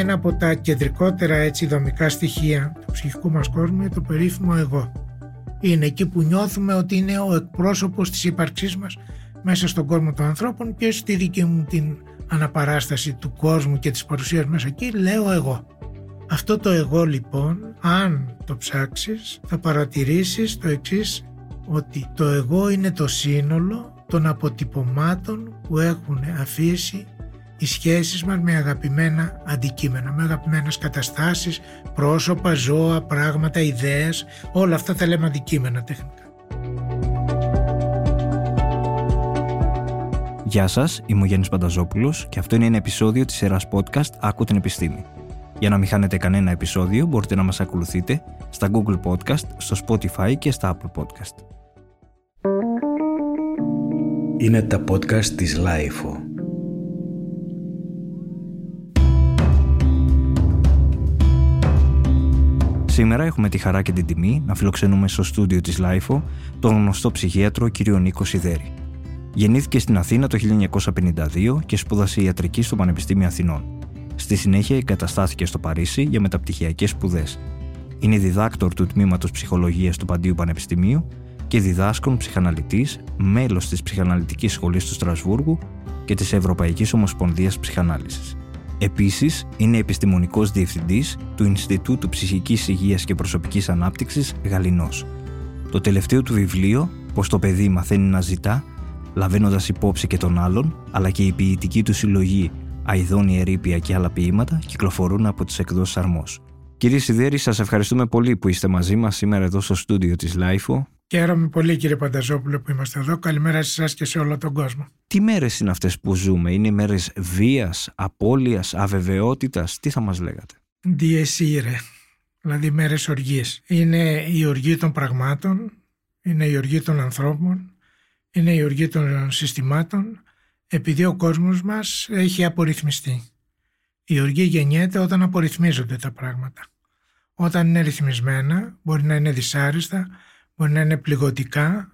ένα από τα κεντρικότερα έτσι δομικά στοιχεία του ψυχικού μας κόσμου είναι το περίφημο εγώ. Είναι εκεί που νιώθουμε ότι είναι ο εκπρόσωπος της ύπαρξής μας μέσα στον κόσμο των ανθρώπων και στη δική μου την αναπαράσταση του κόσμου και της παρουσίας μέσα εκεί λέω εγώ. Αυτό το εγώ λοιπόν, αν το ψάξεις, θα παρατηρήσεις το εξής ότι το εγώ είναι το σύνολο των αποτυπωμάτων που έχουν αφήσει οι σχέσεις μας με αγαπημένα αντικείμενα, με αγαπημένες καταστάσεις, πρόσωπα, ζώα, πράγματα, ιδέες, όλα αυτά τα λέμε αντικείμενα τεχνικά. Γεια σας, είμαι ο Γιάννης Πανταζόπουλος και αυτό είναι ένα επεισόδιο της σειράς podcast «Άκου την επιστήμη». Για να μην χάνετε κανένα επεισόδιο μπορείτε να μας ακολουθείτε στα Google Podcast, στο Spotify και στα Apple Podcast. Είναι τα podcast της Lifeo. Σήμερα έχουμε τη χαρά και την τιμή να φιλοξενούμε στο στούντιο της Lifeo τον γνωστό ψυχίατρο κ. Νίκο Σιδέρη. Γεννήθηκε στην Αθήνα το 1952 και σπούδασε ιατρική στο Πανεπιστήμιο Αθηνών. Στη συνέχεια εγκαταστάθηκε στο Παρίσι για μεταπτυχιακές σπουδές. Είναι διδάκτορ του τμήματος Ψυχολογίας του Παντίου Πανεπιστημίου και διδάσκων ψυχαναλυτής, μέλος της Ψυχαναλυτικής Σχολής του Στρασβούργου και της Ευρωπαϊκής Ομοσπονδίας Ψυχανάλυσης. Επίσης, είναι επιστημονικός διευθυντής του Ινστιτούτου Ψυχικής Υγείας και Προσωπικής Ανάπτυξης Γαλινός. Το τελευταίο του βιβλίο, Πώς το παιδί μαθαίνει να ζητά, λαβαίνοντα υπόψη και τον άλλον, αλλά και η ποιητική του συλλογή Αιδόνη Ερήπια και άλλα ποίηματα κυκλοφορούν από τις εκδόσεις Αρμός. Κύριε Σιδέρη, σας ευχαριστούμε πολύ που είστε μαζί μας σήμερα εδώ στο στούντιο της LiFO. Χαίρομαι πολύ κύριε Πανταζόπουλο που είμαστε εδώ. Καλημέρα σε εσάς και σε όλο τον κόσμο. Τι μέρες είναι αυτές που ζούμε, Είναι μέρες βίας, απώλειας, αβεβαιότητας, τι θα μας λέγατε; Dies irae, δηλαδή μέρες οργής. Είναι η οργή των πραγμάτων, είναι η οργή των ανθρώπων, είναι η οργή των συστημάτων, επειδή ο κόσμος μας έχει απορριθμιστεί. Η οργή γεννιέται όταν απορριθμίζονται τα πράγματα. Όταν είναι ρυθμισμένα, μπορεί να είναι δυσάριστα, μπορεί να είναι πληγωτικά,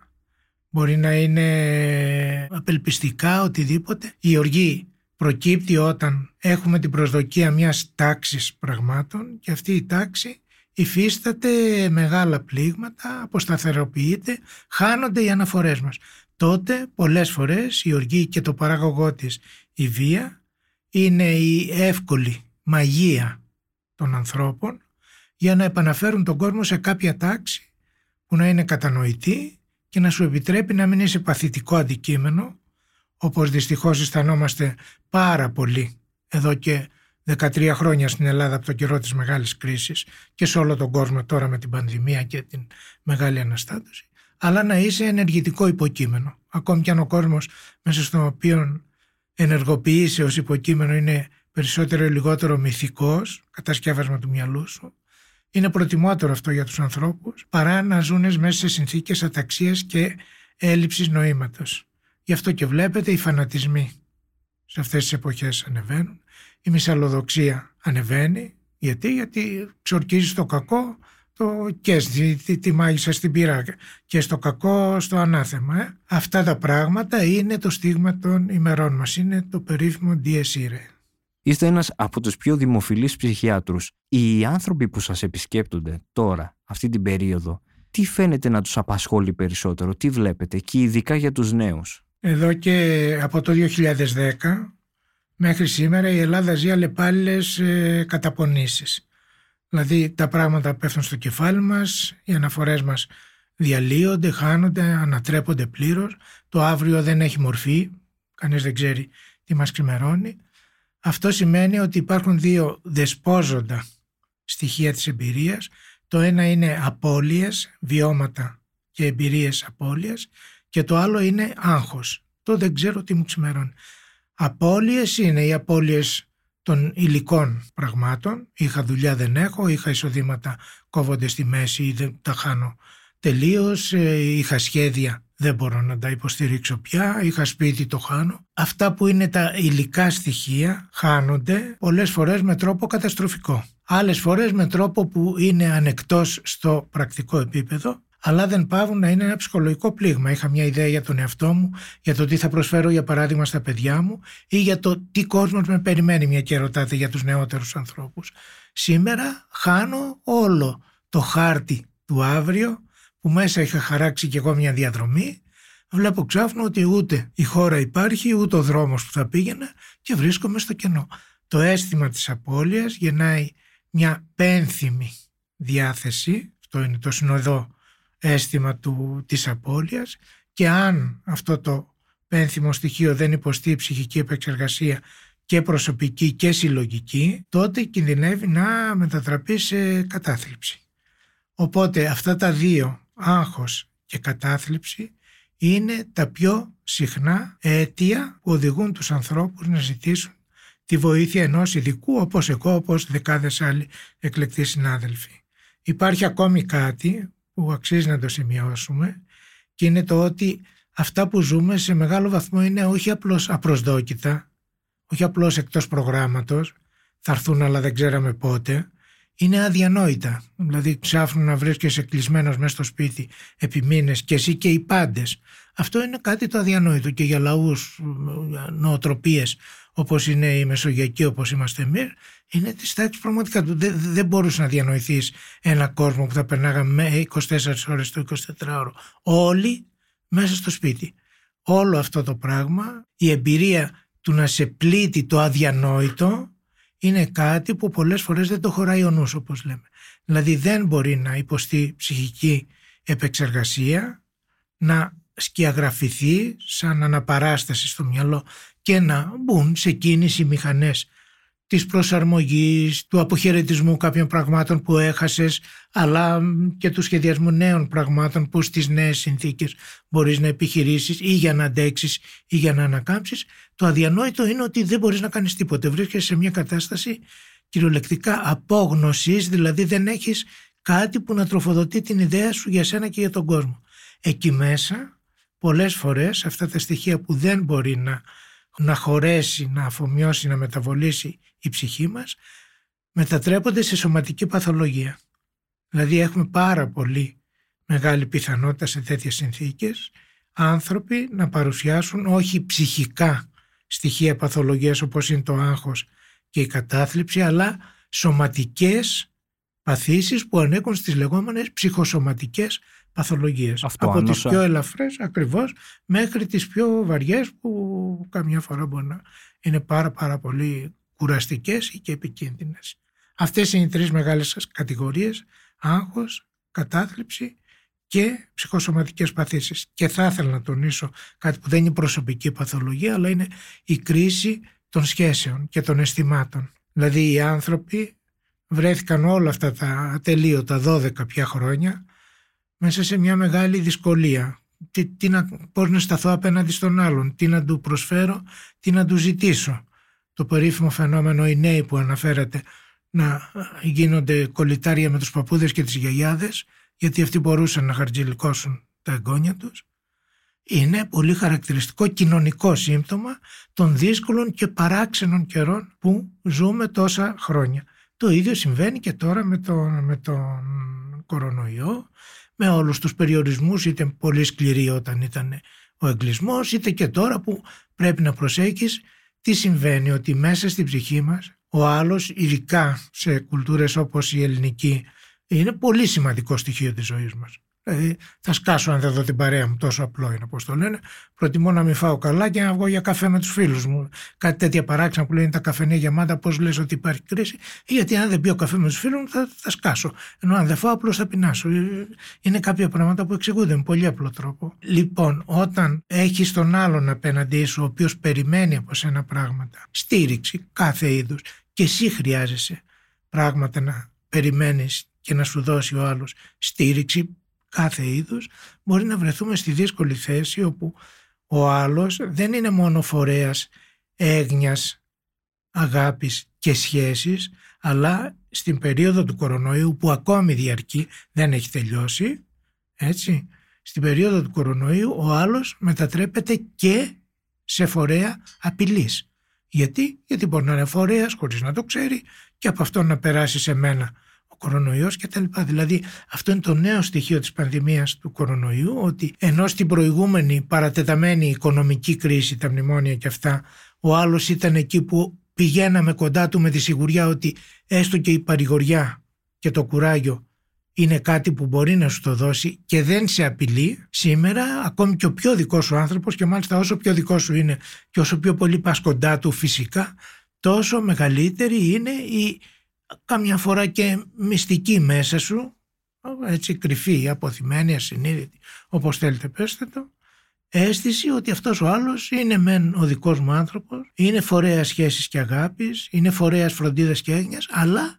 μπορεί να είναι απελπιστικά, οτιδήποτε. Η οργή προκύπτει όταν έχουμε την προσδοκία μιας τάξης πραγμάτων και αυτή η τάξη υφίσταται μεγάλα πλήγματα, αποσταθεροποιείται, χάνονται οι αναφορές μας. Τότε πολλές φορές η οργή και το παράγωγό της η βία είναι η εύκολη μαγεία των ανθρώπων για να επαναφέρουν τον κόσμο σε κάποια τάξη που να είναι κατανοητή και να σου επιτρέπει να μην είσαι παθητικό αντικείμενο όπως δυστυχώς αισθανόμαστε πάρα πολύ εδώ και 13 χρόνια στην Ελλάδα από το καιρό της μεγάλης κρίσης και σε όλο τον κόσμο τώρα με την πανδημία και την μεγάλη αναστάτωση αλλά να είσαι ενεργητικό υποκείμενο. Ακόμη και αν ο κόσμος μέσα στον οποίο ενεργοποιείσαι ως υποκείμενο είναι περισσότερο ή λιγότερο μυθικός, κατασκεύασμα του μυαλού σου, είναι προτιμότερο αυτό για τους ανθρώπους παρά να ζουν μέσα σε συνθήκες αταξίας και έλλειψης νοήματος. Γι' αυτό και βλέπετε οι φανατισμοί σε αυτές τις εποχές ανεβαίνουν, η μυσαλλοδοξία ανεβαίνει, γιατί, γιατί ξορκίζει το κακό το και τη, τη μάγισσα στην πύρα και στο κακό στο ανάθεμα. Ε. Αυτά τα πράγματα είναι το στίγμα των ημερών μας, είναι το περίφημο Dies Είστε ένας από τους πιο δημοφιλείς ψυχιάτρους. Οι άνθρωποι που σας επισκέπτονται τώρα, αυτή την περίοδο, τι φαίνεται να τους απασχόλει περισσότερο, τι βλέπετε και ειδικά για τους νέους; Εδώ και από το 2010 μέχρι σήμερα η Ελλάδα ζει αλλεπάλληλες ε, καταπονήσεις. Δηλαδή τα πράγματα πέφτουν στο κεφάλι μας, οι αναφορές μας διαλύονται, χάνονται, ανατρέπονται πλήρως. Το αύριο δεν έχει μορφή, κανείς δεν ξέρει τι μας ξημερώνει. Αυτό σημαίνει ότι υπάρχουν δύο δεσπόζοντα στοιχεία της εμπειρίας. Το ένα είναι απώλειες, βιώματα και εμπειρίες απώλειας και το άλλο είναι άγχος. Το δεν ξέρω τι μου ξημερώνει. Απώλειες είναι οι απώλειες των υλικών πραγμάτων. Είχα δουλειά δεν έχω, είχα εισοδήματα κόβονται στη μέση ή δεν τα χάνω τελείως, ε, είχα σχέδια δεν μπορώ να τα υποστηρίξω πια, είχα σπίτι το χάνω. Αυτά που είναι τα υλικά στοιχεία χάνονται πολλές φορές με τρόπο καταστροφικό. Άλλες φορές με τρόπο που είναι ανεκτός στο πρακτικό επίπεδο, αλλά δεν πάβουν να είναι ένα ψυχολογικό πλήγμα. Είχα μια ιδέα για τον εαυτό μου, για το τι θα προσφέρω για παράδειγμα στα παιδιά μου ή για το τι κόσμος με περιμένει μια και ρωτάτε για τους νεότερους ανθρώπους. Σήμερα χάνω όλο το χάρτη του αύριο που μέσα είχα χαράξει κι εγώ μια διαδρομή βλέπω ξάφνου ότι ούτε η χώρα υπάρχει ούτε ο δρόμος που θα πήγαινα και βρίσκομαι στο κενό. Το αίσθημα της απώλειας γεννάει μια πένθυμη διάθεση, αυτό είναι το συνοδό αίσθημα του, της απώλειας και αν αυτό το πένθυμο στοιχείο δεν υποστεί ψυχική επεξεργασία και προσωπική και συλλογική, τότε κινδυνεύει να μετατραπεί σε κατάθλιψη. Οπότε αυτά τα δύο, άγχος και κατάθλιψη, είναι τα πιο συχνά αίτια που οδηγούν τους ανθρώπους να ζητήσουν τη βοήθεια ενός ειδικού όπως εγώ, όπως δεκάδες άλλοι εκλεκτοί συνάδελφοι. Υπάρχει ακόμη κάτι που αξίζει να το σημειώσουμε και είναι το ότι αυτά που ζούμε σε μεγάλο βαθμό είναι όχι απλώς απροσδόκητα, όχι απλώς εκτός προγράμματος, θα έρθουν αλλά δεν ξέραμε πότε, είναι αδιανόητα. Δηλαδή ξάφνου να βρίσκεσαι κλεισμένος μέσα στο σπίτι επί μήνες και εσύ και οι πάντες. Αυτό είναι κάτι το αδιανόητο και για λαούς νοοτροπίες όπως είναι η Μεσογειακή όπως είμαστε εμείς είναι της τάξης πραγματικά του. Δεν, δεν μπορούσε να διανοηθείς ένα κόσμο που θα περνάγαμε 24 ώρες το 24ωρο. Όλοι μέσα στο σπίτι. Όλο αυτό το πράγμα, η εμπειρία του να σε πλήττει το αδιανόητο είναι κάτι που πολλές φορές δεν το χωράει ο νους όπως λέμε. Δηλαδή δεν μπορεί να υποστεί ψυχική επεξεργασία, να σκιαγραφηθεί σαν αναπαράσταση στο μυαλό και να μπουν σε κίνηση μηχανές της προσαρμογής, του αποχαιρετισμού κάποιων πραγμάτων που έχασες, αλλά και του σχεδιασμού νέων πραγμάτων που στις νέες συνθήκες μπορείς να επιχειρήσεις ή για να αντέξεις ή για να ανακάμψεις. Το αδιανόητο είναι ότι δεν μπορείς να κάνεις τίποτε. Βρίσκεσαι σε μια κατάσταση κυριολεκτικά απόγνωσης, δηλαδή δεν έχεις κάτι που να τροφοδοτεί την ιδέα σου για σένα και για τον κόσμο. Εκεί μέσα πολλές φορές αυτά τα στοιχεία που δεν μπορεί να να χωρέσει, να αφομοιώσει, να μεταβολήσει η ψυχή μας, μετατρέπονται σε σωματική παθολογία. Δηλαδή έχουμε πάρα πολύ μεγάλη πιθανότητα σε τέτοιες συνθήκες άνθρωποι να παρουσιάσουν όχι ψυχικά στοιχεία παθολογίας όπως είναι το άγχος και η κατάθλιψη αλλά σωματικές παθήσεις που ανήκουν στις λεγόμενες ψυχοσωματικές παθολογίες. Αυτό από τις πιο ελαφρές ακριβώς μέχρι τις πιο βαριές που καμιά φορά μπορεί να είναι πάρα πάρα πολύ κουραστικές και επικίνδυνες. Αυτές είναι οι τρεις μεγάλες κατηγορίες, άγχος, κατάθλιψη και ψυχοσωματικές παθήσεις. Και θα ήθελα να τονίσω κάτι που δεν είναι προσωπική παθολογία, αλλά είναι η κρίση των σχέσεων και των αισθημάτων. Δηλαδή οι άνθρωποι βρέθηκαν όλα αυτά τα ατελείωτα 12 πια χρόνια μέσα σε μια μεγάλη δυσκολία. Τι, τι να, πώς να σταθώ απέναντι στον άλλον, τι να του προσφέρω, τι να του ζητήσω. Το περίφημο φαινόμενο οι νέοι που αναφέρατε να γίνονται κολλητάρια με τους παππούδες και τις γιαγιάδες γιατί αυτοί μπορούσαν να χαρτζηλικώσουν τα εγγόνια τους είναι πολύ χαρακτηριστικό κοινωνικό σύμπτωμα των δύσκολων και παράξενων καιρών που ζούμε τόσα χρόνια. Το ίδιο συμβαίνει και τώρα με τον, με τον κορονοϊό με όλους τους περιορισμούς είτε πολύ σκληρή όταν ήταν ο εγκλισμός είτε και τώρα που πρέπει να προσέχεις τι συμβαίνει ότι μέσα στην ψυχή μας ο άλλος ειδικά σε κουλτούρες όπως η ελληνική είναι πολύ σημαντικό στοιχείο της ζωής μας. Δηλαδή θα σκάσω αν δεν δω την παρέα μου, τόσο απλό είναι όπως το λένε. Προτιμώ να μην φάω καλά και να βγω για καφέ με τους φίλους μου. Κάτι τέτοια παράξενα που λένε τα καφενεία γεμάτα, πώς λες ότι υπάρχει κρίση. Γιατί αν δεν πιω καφέ με τους φίλους μου θα, θα σκάσω. Ενώ αν δεν φάω, απλώς θα πεινάσω. Είναι κάποια πράγματα που εξηγούνται με πολύ απλό τρόπο. Λοιπόν, όταν έχεις τον άλλον απέναντί σου, ο οποίος περιμένει από σένα πράγματα, στήριξη κάθε είδους και εσύ χρειάζεσαι πράγματα να περιμένεις και να σου δώσει ο άλλος στήριξη κάθε είδους μπορεί να βρεθούμε στη δύσκολη θέση όπου ο άλλος δεν είναι μόνο φορέας έγνοιας, αγάπης και σχέσης αλλά στην περίοδο του κορονοϊού που ακόμη διαρκεί δεν έχει τελειώσει έτσι στην περίοδο του κορονοϊού ο άλλος μετατρέπεται και σε φορέα απειλής. Γιατί, Γιατί μπορεί να είναι φορέας χωρίς να το ξέρει και από αυτό να περάσει σε μένα ο κορονοϊός κτλ. Δηλαδή αυτό είναι το νέο στοιχείο της πανδημίας του κορονοϊού ότι ενώ στην προηγούμενη παρατεταμένη οικονομική κρίση, τα μνημόνια και αυτά, ο άλλος ήταν εκεί που πηγαίναμε κοντά του με τη σιγουριά ότι έστω και η παρηγοριά και το κουράγιο είναι κάτι που μπορεί να σου το δώσει και δεν σε απειλεί σήμερα ακόμη και ο πιο δικός σου άνθρωπος και μάλιστα όσο πιο δικός σου είναι και όσο πιο πολύ πας κοντά του φυσικά τόσο μεγαλύτερη είναι η καμιά φορά και μυστική μέσα σου έτσι κρυφή, αποθυμένη, ασυνείδητη όπως θέλετε πέστε το αίσθηση ότι αυτός ο άλλος είναι μεν ο δικός μου άνθρωπος είναι φορέας σχέσης και αγάπης είναι φορέας φροντίδας και έγνοιας αλλά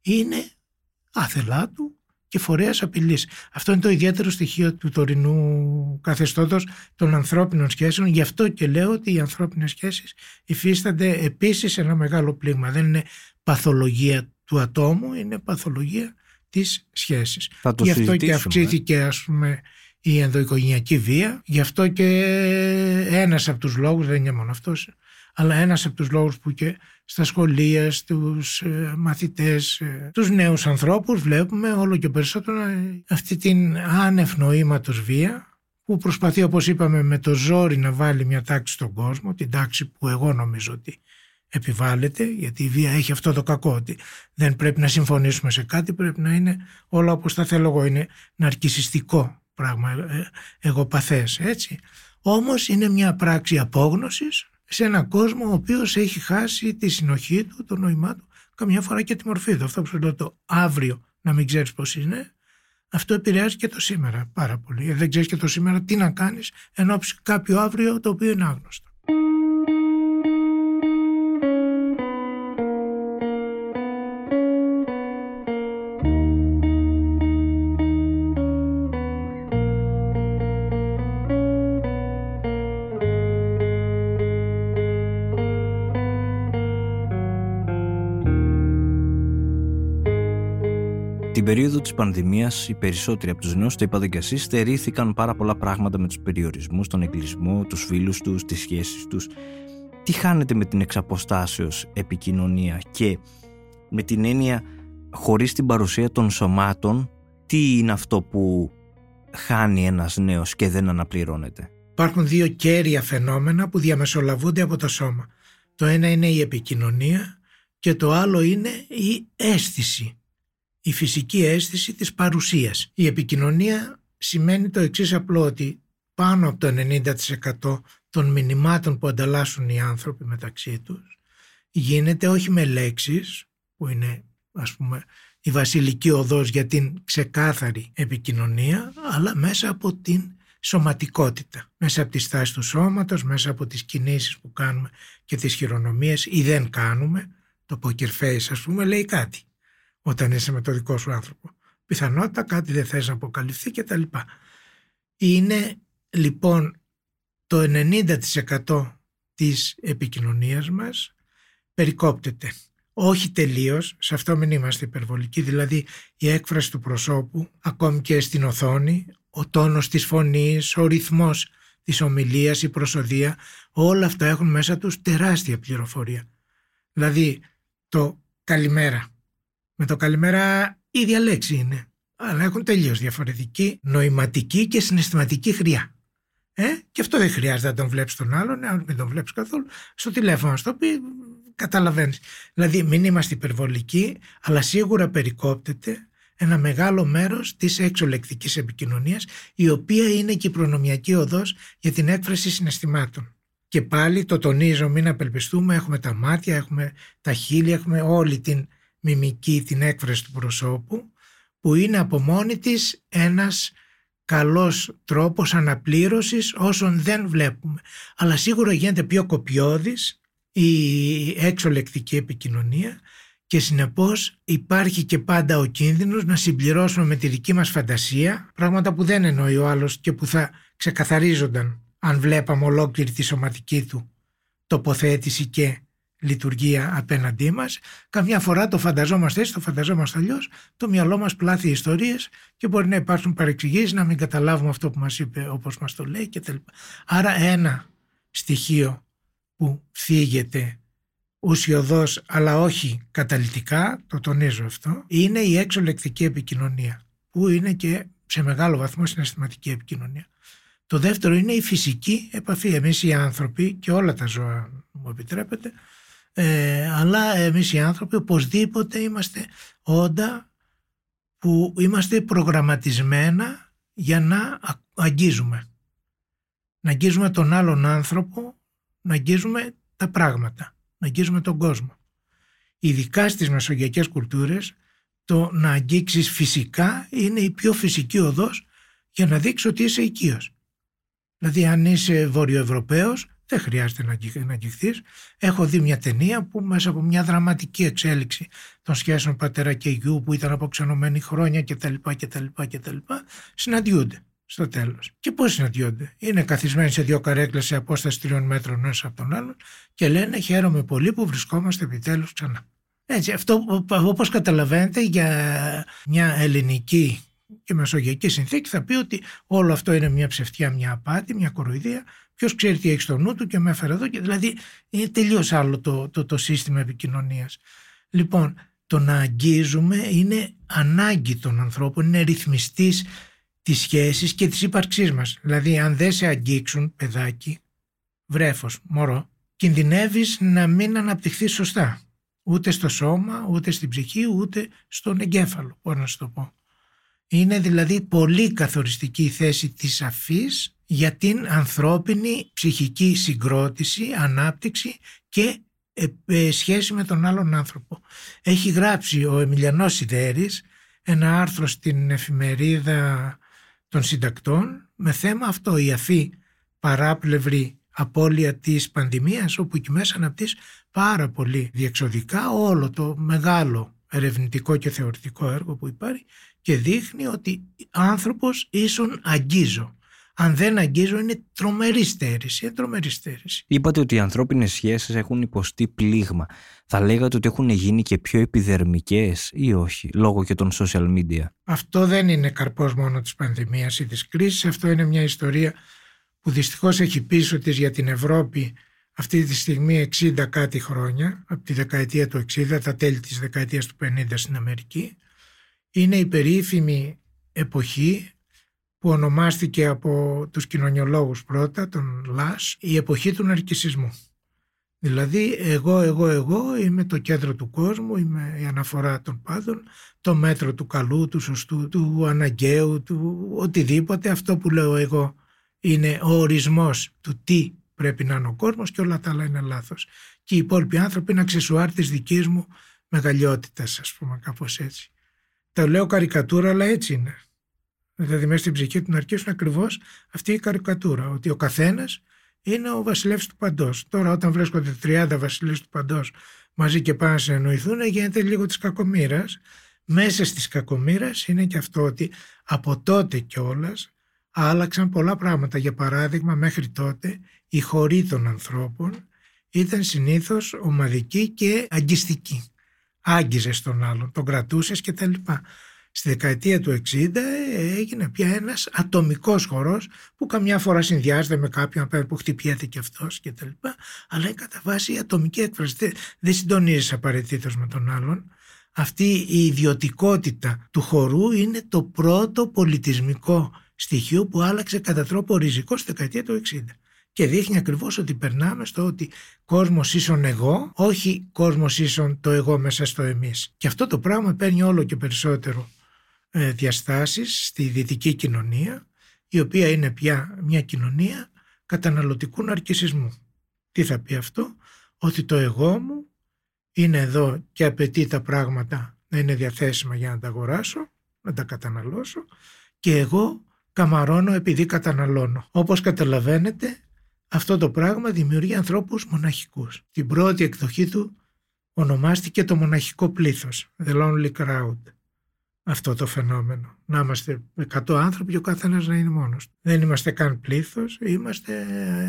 είναι άθελά του και φορέας απειλής. Αυτό είναι το ιδιαίτερο στοιχείο του τωρινού καθεστώτος των ανθρώπινων σχέσεων. Γι' αυτό και λέω ότι οι ανθρώπινες σχέσεις υφίστανται επίσης ένα μεγάλο πλήγμα. Δεν είναι παθολογία του ατόμου, είναι παθολογία της σχέσης. Γι' αυτό και αυξήθηκε, ας πούμε, η ενδοοικογενειακή βία. Γι' αυτό και ένας από τους λόγους, δεν είναι μόνο αυτός, αλλά ένας από τους λόγους που και στα σχολεία, στους ε, μαθητές, ε, τους νέους ανθρώπους βλέπουμε όλο και περισσότερο αυτή την άνευ νοήματος βία που προσπαθεί όπως είπαμε με το ζόρι να βάλει μια τάξη στον κόσμο, την τάξη που εγώ νομίζω ότι επιβάλλεται, γιατί η βία έχει αυτό το κακό ότι δεν πρέπει να συμφωνήσουμε σε κάτι, πρέπει να είναι όλα όπως τα θέλω εγώ, είναι ναρκισιστικό πράγμα, ε, εγωπαθές, έτσι. Όμως είναι μια πράξη απόγνωσης σε έναν κόσμο ο οποίος έχει χάσει τη συνοχή του, το νόημά του, καμιά φορά και τη μορφή του. Αυτό που σου λέω το αύριο να μην ξέρεις πώς είναι, αυτό επηρεάζει και το σήμερα πάρα πολύ. Ε, δεν ξέρεις και το σήμερα τι να κάνεις ενώ κάποιο αύριο το οποίο είναι άγνωστο. Περίοδο της πανδημίας, οι περισσότεροι από τους νέους, το είπατε κι εσείς, στερήθηκαν πάρα πολλά πράγματα με τους περιορισμούς, τον εγκλισμό, τους φίλους τους, τις σχέσεις τους. Τι χάνεται με την εξαποστάσεως επικοινωνία και με την έννοια χωρίς την παρουσία των σωμάτων, τι είναι αυτό που χάνει ένας νέος και δεν αναπληρώνεται; Υπάρχουν δύο κέρια φαινόμενα που διαμεσολαβούνται από το σώμα. Το ένα είναι η επικοινωνία και το άλλο είναι η αίσθηση η φυσική αίσθηση της παρουσίας. Η επικοινωνία σημαίνει το εξής απλό ότι πάνω από το 90% των μηνυμάτων που ανταλλάσσουν οι άνθρωποι μεταξύ τους γίνεται όχι με λέξεις που είναι ας πούμε η βασιλική οδός για την ξεκάθαρη επικοινωνία αλλά μέσα από την σωματικότητα. Μέσα από τη στάση του σώματος, μέσα από τις κινήσεις που κάνουμε και τις χειρονομίες ή δεν κάνουμε. Το poker face ας πούμε λέει κάτι όταν είσαι με το δικό σου άνθρωπο. Πιθανότητα κάτι δεν θες να αποκαλυφθεί και τα λοιπά. Είναι λοιπόν το 90% της επικοινωνίας μας περικόπτεται. Όχι τελείως, σε αυτό μην είμαστε υπερβολικοί, δηλαδή η έκφραση του προσώπου, ακόμη και στην οθόνη, ο τόνος της φωνής, ο ρυθμός της ομιλίας, η προσοδεία, όλα αυτά έχουν μέσα τους τεράστια πληροφορία. Δηλαδή το καλημέρα, με το καλημέρα ίδια λέξη είναι. Αλλά έχουν τελείως διαφορετική νοηματική και συναισθηματική χρειά. Ε; Και αυτό δεν χρειάζεται να τον βλέπεις τον άλλον, αν δεν τον βλέπεις καθόλου. Στο τηλέφωνο, στο πει, καταλαβαίνεις. Δηλαδή, μην είμαστε υπερβολικοί, αλλά σίγουρα περικόπτεται ένα μεγάλο μέρος της εξολεκτικής επικοινωνίας, η οποία είναι και η προνομιακή οδός για την έκφραση συναισθημάτων. Και πάλι το τονίζω, μην απελπιστούμε, έχουμε τα μάτια, έχουμε τα χείλη, έχουμε όλη την μιμική, την έκφραση του προσώπου που είναι από μόνη της ένας καλός τρόπος αναπλήρωσης όσων δεν βλέπουμε. Αλλά σίγουρα γίνεται πιο κοπιώδης η έξω-λεκτική επικοινωνία και συνεπώς υπάρχει και πάντα ο κίνδυνος να συμπληρώσουμε με τη δική μας φαντασία πράγματα που δεν εννοεί ο άλλος και που θα ξεκαθαρίζονταν αν βλέπαμε ολόκληρη τη σωματική του τοποθέτηση και λειτουργία απέναντί μας. Καμιά φορά το φανταζόμαστε έτσι, το φανταζόμαστε αλλιώς, το μυαλό μας πλάθει ιστορίες και μπορεί να υπάρξουν παρεξηγήσεις, να μην καταλάβουμε αυτό που μας είπε όπως μας το λέει κτλ. Άρα ένα στοιχείο που φύγεται ουσιοδός αλλά όχι καταλυτικά, το τονίζω αυτό, είναι η έξω λεκτική επικοινωνία που είναι και σε μεγάλο βαθμό συναισθηματική επικοινωνία. Το δεύτερο είναι η φυσική επαφή. Εμείς οι άνθρωποι και όλα τα ζώα μου επιτρέπετε, ε, αλλά εμείς οι άνθρωποι οπωσδήποτε είμαστε όντα που είμαστε προγραμματισμένα για να αγγίζουμε. Να αγγίζουμε τον άλλον άνθρωπο, να αγγίζουμε τα πράγματα, να αγγίζουμε τον κόσμο. Ειδικά στις μεσογειακές κουλτούρες το να αγγίξεις φυσικά είναι η πιο φυσική οδός για να δείξει ότι είσαι οικείος. Δηλαδή αν είσαι βορειοευρωπαίος δεν χρειάζεται να αγγιχθείς. Έχω δει μια ταινία που μέσα από μια δραματική εξέλιξη των σχέσεων πατέρα και γιου που ήταν αποξενωμένοι χρόνια κτλ. κτλ, κτλ συναντιούνται στο τέλος. Και πώς συναντιόνται. Είναι καθισμένοι σε δύο καρέκλες σε απόσταση τριών μέτρων ένας από τον άλλον και λένε χαίρομαι πολύ που βρισκόμαστε επιτέλους ξανά. Έτσι, αυτό όπως καταλαβαίνετε για μια ελληνική και μεσογειακή συνθήκη θα πει ότι όλο αυτό είναι μια ψευτιά, μια απάτη, μια κοροϊδία. Ποιος ξέρει τι έχει στο νου του και με έφερε εδώ. Και δηλαδή είναι τελείως άλλο το, το, το σύστημα επικοινωνίας. Λοιπόν, το να αγγίζουμε είναι ανάγκη των ανθρώπων, είναι ρυθμιστής της σχέσης και της ύπαρξής μας. Δηλαδή, αν δεν σε αγγίξουν, παιδάκι, βρέφος, μωρό, κινδυνεύεις να μην αναπτυχθείς σωστά. Ούτε στο σώμα, ούτε στην ψυχή, ούτε στον εγκέφαλο, μπορώ να σου το πω. Είναι δηλαδή πολύ καθοριστική η θέση της αφής για την ανθρώπινη ψυχική συγκρότηση, ανάπτυξη και ε, ε, σχέση με τον άλλον άνθρωπο. Έχει γράψει ο Εμιλιανός Σιδέρης ένα άρθρο στην εφημερίδα των συντακτών με θέμα αυτό η αφή παράπλευρη απώλεια της πανδημίας όπου εκεί μέσα αναπτύσσει πάρα πολύ διεξοδικά όλο το μεγάλο ερευνητικό και θεωρητικό έργο που υπάρχει και δείχνει ότι άνθρωπος ίσον αγγίζω. Αν δεν αγγίζω είναι τρομερή στέρηση, είναι τρομερή στέρηση. Είπατε ότι οι ανθρώπινες σχέσεις έχουν υποστεί πλήγμα. Θα λέγατε ότι έχουν γίνει και πιο επιδερμικές ή όχι, λόγω και των social media; Αυτό δεν είναι καρπός μόνο της πανδημίας ή της κρίσης, αυτό είναι μια ιστορία που δυστυχώς έχει πίσω της για την Ευρώπη αυτή τη στιγμή 60 κάτι χρόνια, από τη δεκαετία του 60, τα τέλη της δεκαετίας του 50 στην Αμερική. Είναι η περίφημη εποχή που ονομάστηκε από τους κοινωνιολόγους πρώτα, τον Λάς, η εποχή του ναρκισισμού. Δηλαδή εγώ, εγώ, εγώ είμαι το κέντρο του κόσμου, είμαι η αναφορά των πάντων, το μέτρο του καλού, του σωστού, του αναγκαίου, του οτιδήποτε. Αυτό που λέω εγώ είναι ο ορισμός του τι πρέπει να είναι ο κόσμος και όλα τα άλλα είναι λάθος. Και οι υπόλοιποι άνθρωποι είναι αξεσουάρ τη δικής μου μεγαλειότητας, ας πούμε, κάπως έτσι. Το λέω καρικατούρα, αλλά έτσι είναι. Δηλαδή, μέσα στην ψυχή του να αρχίσουν ακριβώς αυτή η καρικατούρα. Ότι ο καθένας είναι ο βασιλεύς του παντός. Τώρα, όταν βρίσκονται 30 βασιλείς του παντός μαζί και πάνε να συνεννοηθούν, γίνεται λίγο της κακομήρα. Μέσα στις κακομήρα είναι και αυτό ότι από τότε κιόλας άλλαξαν πολλά πράγματα. Για παράδειγμα, μέχρι τότε η χωρή των ανθρώπων ήταν συνήθως ομαδική και αγκιστική. Άγγιζες τον άλλον, τον κρατούσες και τα λοιπά. Στη δεκαετία του 60 έγινε πια ένας ατομικός χορός που καμιά φορά συνδυάζεται με κάποιον που χτυπιέται και αυτός και τα λοιπά, αλλά είναι κατά βάση η ατομική έκφραση. Δεν συντονίζεις απαραίτητος με τον άλλον. Αυτή η ιδιωτικότητα του χορού είναι το πρώτο πολιτισμικό στοιχείο που άλλαξε κατά τρόπο ριζικό στη δεκαετία του 60 και δείχνει ακριβώς ότι περνάμε στο ότι κόσμος ίσον εγώ, όχι κόσμος ίσον το εγώ μέσα στο εμείς. Και αυτό το πράγμα παίρνει όλο και περισσότερο ε, διαστάσεις στη δυτική κοινωνία, η οποία είναι πια μια κοινωνία καταναλωτικού ναρκισισμού. Τι θα πει αυτό, ότι το εγώ μου είναι εδώ και απαιτεί τα πράγματα να είναι διαθέσιμα για να τα αγοράσω, να τα καταναλώσω και εγώ καμαρώνω επειδή καταναλώνω. Όπως καταλαβαίνετε αυτό το πράγμα δημιουργεί ανθρώπους μοναχικούς. Την πρώτη εκδοχή του ονομάστηκε το μοναχικό πλήθος, the lonely crowd. Αυτό το φαινόμενο. Να είμαστε 100 άνθρωποι και ο καθένας να είναι μόνος του. Δεν είμαστε καν πλήθος, είμαστε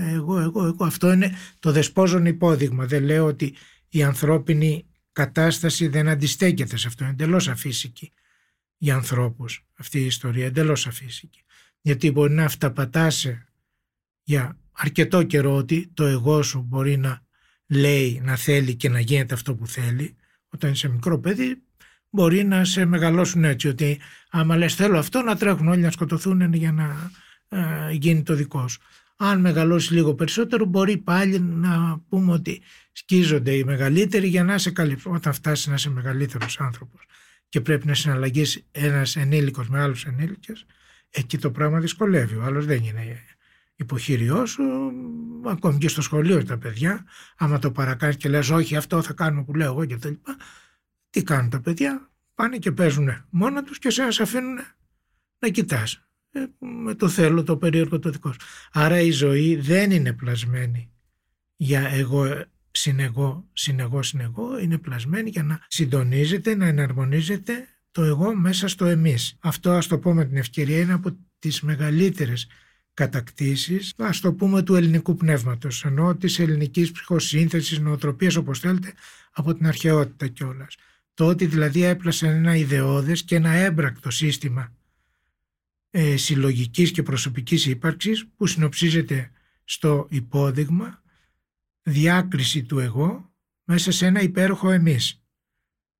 εγώ, εγώ, εγώ. Αυτό είναι το δεσπόζον υπόδειγμα. Δεν λέω ότι η ανθρώπινη κατάσταση δεν αντιστέκεται σε αυτό. Είναι εντελώς αφύσικη για ανθρώπους αυτή η ιστορία, εντελώς αφύσικη. Γιατί μπορεί να αυταπατάσαι για αρκετό καιρό ότι το εγώ σου μπορεί να λέει να θέλει και να γίνεται αυτό που θέλει. Όταν είσαι μικρό παιδί μπορεί να σε μεγαλώσουν έτσι ότι άμα λες θέλω αυτό να τρέχουν όλοι να σκοτωθούν για να ε, γίνει το δικό σου. Αν μεγαλώσεις λίγο περισσότερο μπορεί πάλι να πούμε ότι σκίζονται οι μεγαλύτεροι για να σε καλύψουν. Όταν φτάσεις να είσαι μεγαλύτερος άνθρωπος και πρέπει να συναλλαγείς ένας ενήλικος με άλλους ενήλικες, εκεί το πράγμα δυσκολεύει. Ο άλλος δεν είναι υποχείριός σου, ακόμη και στο σχολείο τα παιδιά, άμα το παρακάνεις και λες όχι αυτό θα κάνουμε που λέω εγώ και τα λοιπά, τι κάνουν τα παιδιά, πάνε και παίζουν μόνα τους και σε αφήνουν να κοιτάς. Ε, με το θέλω, το περίεργο το δικό σου. Άρα η ζωή δεν είναι πλασμένη για εγώ συνεγώ, συνεγώ, συνεγώ, είναι πλασμένη για να συντονίζεται, να εναρμονίζεται το εγώ μέσα στο εμείς. Αυτό ας το πούμε την ευκαιρία είναι από τις μεγαλύτερες κατακτήσεις, ας το πούμε του ελληνικού πνεύματος, ενώ της ελληνικής ψυχοσύνθεσης, νοοτροπίας όπως θέλετε, από την αρχαιότητα κιόλας. Το ότι δηλαδή έπλασαν ένα ιδεώδες και ένα έμπρακτο σύστημα ε, συλλογικής και προσωπικής ύπαρξης που συνοψίζεται στο υπόδειγμα διάκριση του εγώ μέσα σε ένα υπέροχο εμείς.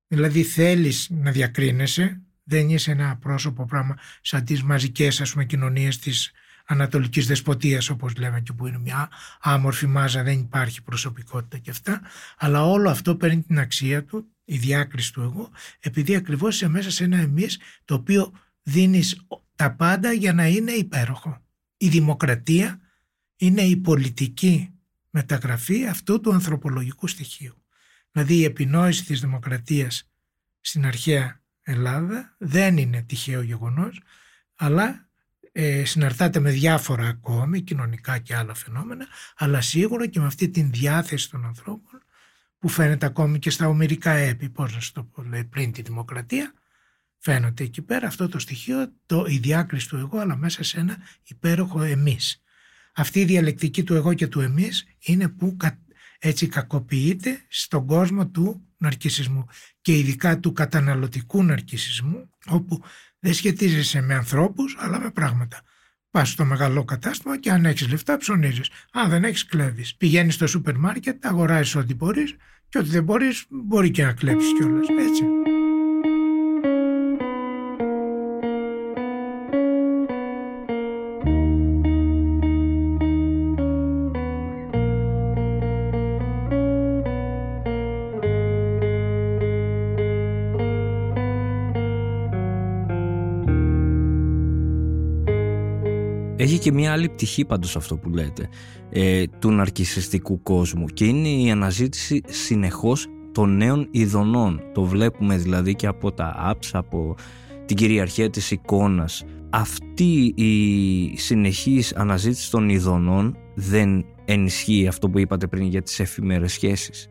Δηλαδή θέλεις να διακρίνεσαι, δεν είσαι ένα πρόσωπο πράγμα σαν τις μαζικές ας πούμε κοινωνίες της ανατολικής δεσποτείας όπως λέμε και που είναι μια άμορφη μάζα, δεν υπάρχει προσωπικότητα και αυτά, αλλά όλο αυτό παίρνει την αξία του, η διάκριση του εγώ, επειδή ακριβώς είσαι μέσα σε ένα εμείς το οποίο δίνεις τα πάντα για να είναι υπέροχο. Η δημοκρατία είναι η πολιτική μεταγραφή αυτού του ανθρωπολογικού στοιχείου. Δηλαδή η επινόηση της δημοκρατίας στην αρχαία Ελλάδα δεν είναι τυχαίο γεγονός, αλλά ε, συναρτάται με διάφορα ακόμη, κοινωνικά και άλλα φαινόμενα, αλλά σίγουρα και με αυτή την διάθεση των ανθρώπων που φαίνεται ακόμη και στα ομυρικά έπι, πώς να το πω, λέει, πριν τη δημοκρατία, φαίνεται εκεί πέρα αυτό το στοιχείο, το, η διάκριση του εγώ, αλλά μέσα σε ένα υπέροχο εμείς. Αυτή η διαλεκτική του εγώ και του εμείς είναι που έτσι κακοποιείται στον κόσμο του ναρκισισμού και ειδικά του καταναλωτικού ναρκισισμού όπου δεν σχετίζεσαι με ανθρώπους αλλά με πράγματα. Πας στο μεγάλο κατάστημα και αν έχεις λεφτά ψωνίζεις. Αν δεν έχεις, κλέβεις. Πηγαίνεις στο σούπερ μάρκετ, αγοράζεις ό,τι μπορείς και ό,τι δεν μπορείς, μπορεί και να κλέψεις κιόλας. Έτσι. Και μια άλλη πτυχή πάντως αυτό που λέτε ε, του ναρκισιστικού κόσμου και είναι η αναζήτηση συνεχώς των νέων ειδονών. Το βλέπουμε δηλαδή και από τα apps, από την κυριαρχία της εικόνας. Αυτή η συνεχής αναζήτηση των ειδονών δεν ενισχύει αυτό που είπατε πριν για τις εφημερές σχέσεις.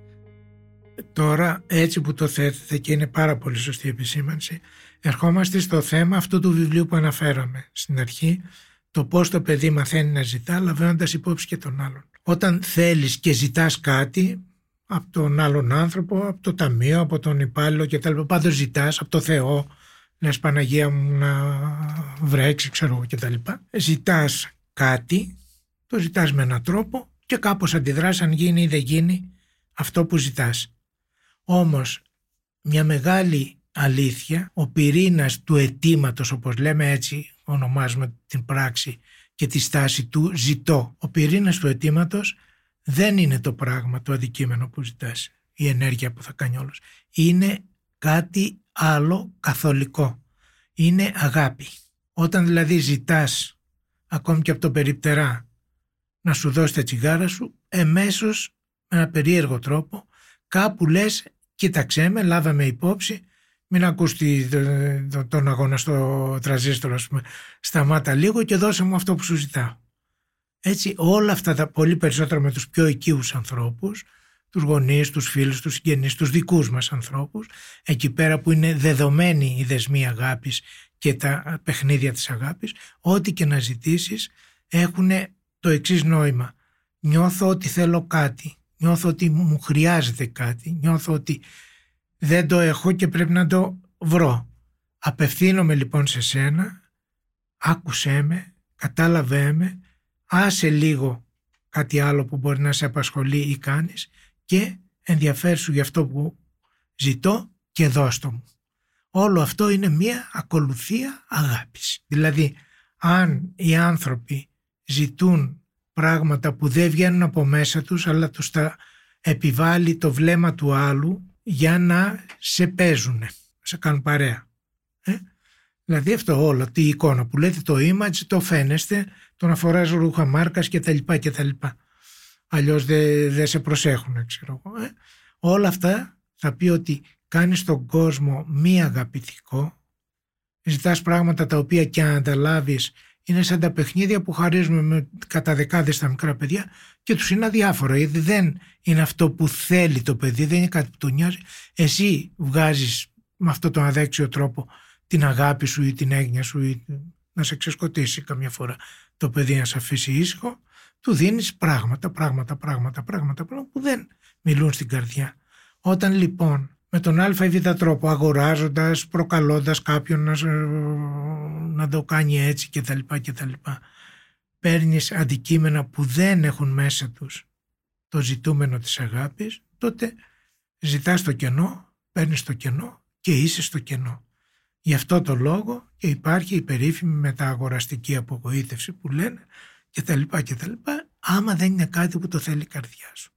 Τώρα έτσι που το θέτετε και είναι πάρα πολύ σωστή επισήμανση ερχόμαστε στο θέμα αυτού του βιβλίου που αναφέραμε στην αρχή το πώς το παιδί μαθαίνει να ζητά λαμβάνοντας υπόψη και τον άλλον. Όταν θέλεις και ζητάς κάτι από τον άλλον άνθρωπο, από το ταμείο, από τον υπάλληλο και τα λοιπά, πάντως ζητάς από το Θεό, λες Παναγία μου να βρέξει ξέρω εγώ και τα λοιπά. Ζητάς κάτι, το ζητάς με έναν τρόπο και κάπως αντιδράς αν γίνει ή δεν γίνει αυτό που ζητάς. Όμως μια μεγάλη αλήθεια, ο πυρήνας του αιτήματος, όπως λέμε έτσι ονομάζουμε την πράξη και τη στάση του ζητώ. Ο πυρήνας του αιτήματος δεν είναι το πράγμα, το αντικείμενο που ζητάς, η ενέργεια που θα κάνει όλος. Είναι κάτι άλλο καθολικό. Είναι αγάπη. Όταν δηλαδή ζητάς ακόμη και από τον περιπτερά να σου δώσει τα τσιγάρα σου, εμέσως με ένα περίεργο τρόπο κάπου λες κοίταξέ με, λάβαμε υπόψη μην ακούς τον αγώνα στο τραζίστρο, ας πούμε. Σταμάτα λίγο και δώσε μου αυτό που σου ζητάω. Έτσι όλα αυτά τα πολύ περισσότερα με τους πιο οικείους ανθρώπους, τους γονείς, τους φίλους, τους συγγενείς, τους δικούς μας ανθρώπους, εκεί πέρα που είναι δεδομένη η δεσμή αγάπης και τα παιχνίδια της αγάπης, ό,τι και να ζητήσεις έχουν το εξής νόημα. Νιώθω ότι θέλω κάτι, νιώθω ότι μου χρειάζεται κάτι, νιώθω ότι δεν το έχω και πρέπει να το βρω. Απευθύνομαι λοιπόν σε σένα, άκουσέ με, κατάλαβέ με, άσε λίγο κάτι άλλο που μπορεί να σε απασχολεί ή κάνεις και ενδιαφέρσου για αυτό που ζητώ και δώστο μου. Όλο αυτό είναι μία ακολουθία αγάπης. Δηλαδή, αν οι άνθρωποι ζητούν πράγματα που δεν βγαίνουν από μέσα τους, αλλά τους τα επιβάλλει το βλέμμα του άλλου για να σε παίζουν, σε κάνουν παρέα. Ε; Δηλαδή αυτό όλο, τη εικόνα που λέτε το image, το φαίνεστε, το να φοράς ρούχα μάρκας κτλ. κτλ. Αλλιώς δεν δε σε προσέχουν, ξέρω εγώ. Ε; Όλα αυτά θα πει ότι κάνεις τον κόσμο μη αγαπητικό, ζητάς πράγματα τα οποία και αν ανταλάβεις είναι σαν τα παιχνίδια που χαρίζουμε με, κατά δεκάδες στα μικρά παιδιά και τους είναι αδιάφορο γιατί δεν είναι αυτό που θέλει το παιδί, δεν είναι κάτι που του νοιάζει. Εσύ βγάζεις με αυτόν τον αδέξιο τρόπο την αγάπη σου ή την έγνοια σου ή να σε ξεσκοτήσει καμιά φορά το παιδί να σε αφήσει ήσυχο, του δίνεις πράγματα, πράγματα, πράγματα, πράγματα, πράγματα που δεν μιλούν στην καρδιά. Όταν λοιπόν με τον α ή β τρόπο αγοράζοντας, προκαλώντας κάποιον να, να το κάνει έτσι και τα λοιπά και τα λοιπά παίρνεις αντικείμενα που δεν έχουν μέσα τους το ζητούμενο της αγάπης τότε ζητάς το κενό, παίρνεις το κενό και είσαι στο κενό. Γι' αυτό το λόγο και υπάρχει η περίφημη μεταγοραστική απογοήτευση που λένε και τα λοιπά και τα λοιπά άμα δεν είναι κάτι που το θέλει η καρδιά σου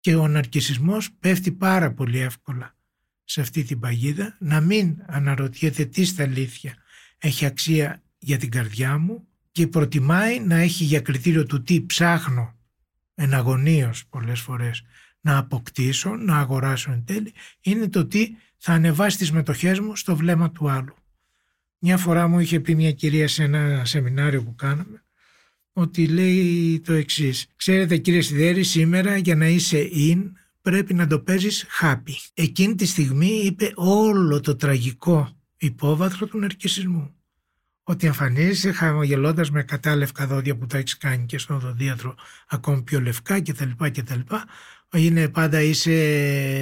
και ο ναρκισισμός πέφτει πάρα πολύ εύκολα σε αυτή την παγίδα να μην αναρωτιέται τι στα αλήθεια έχει αξία για την καρδιά μου και προτιμάει να έχει για κριτήριο του τι ψάχνω εναγωνίως πολλές φορές να αποκτήσω, να αγοράσω εν τέλει, είναι το τι θα ανεβάσει τις μετοχές μου στο βλέμμα του άλλου. Μια φορά μου είχε πει μια κυρία σε ένα σεμινάριο που κάναμε ότι λέει το εξής. Ξέρετε κύριε Σιδέρη, σήμερα για να είσαι in πρέπει να το παίζεις happy. Εκείνη τη στιγμή είπε όλο το τραγικό υπόβαθρο του ναρκισισμού. Ότι εμφανίζεσαι χαμογελώντας με κατάλευκα δόντια που τα έχεις κάνει και στον οδοντίατρο ακόμη πιο λευκά κτλ. κτλ. Είναι πάντα είσαι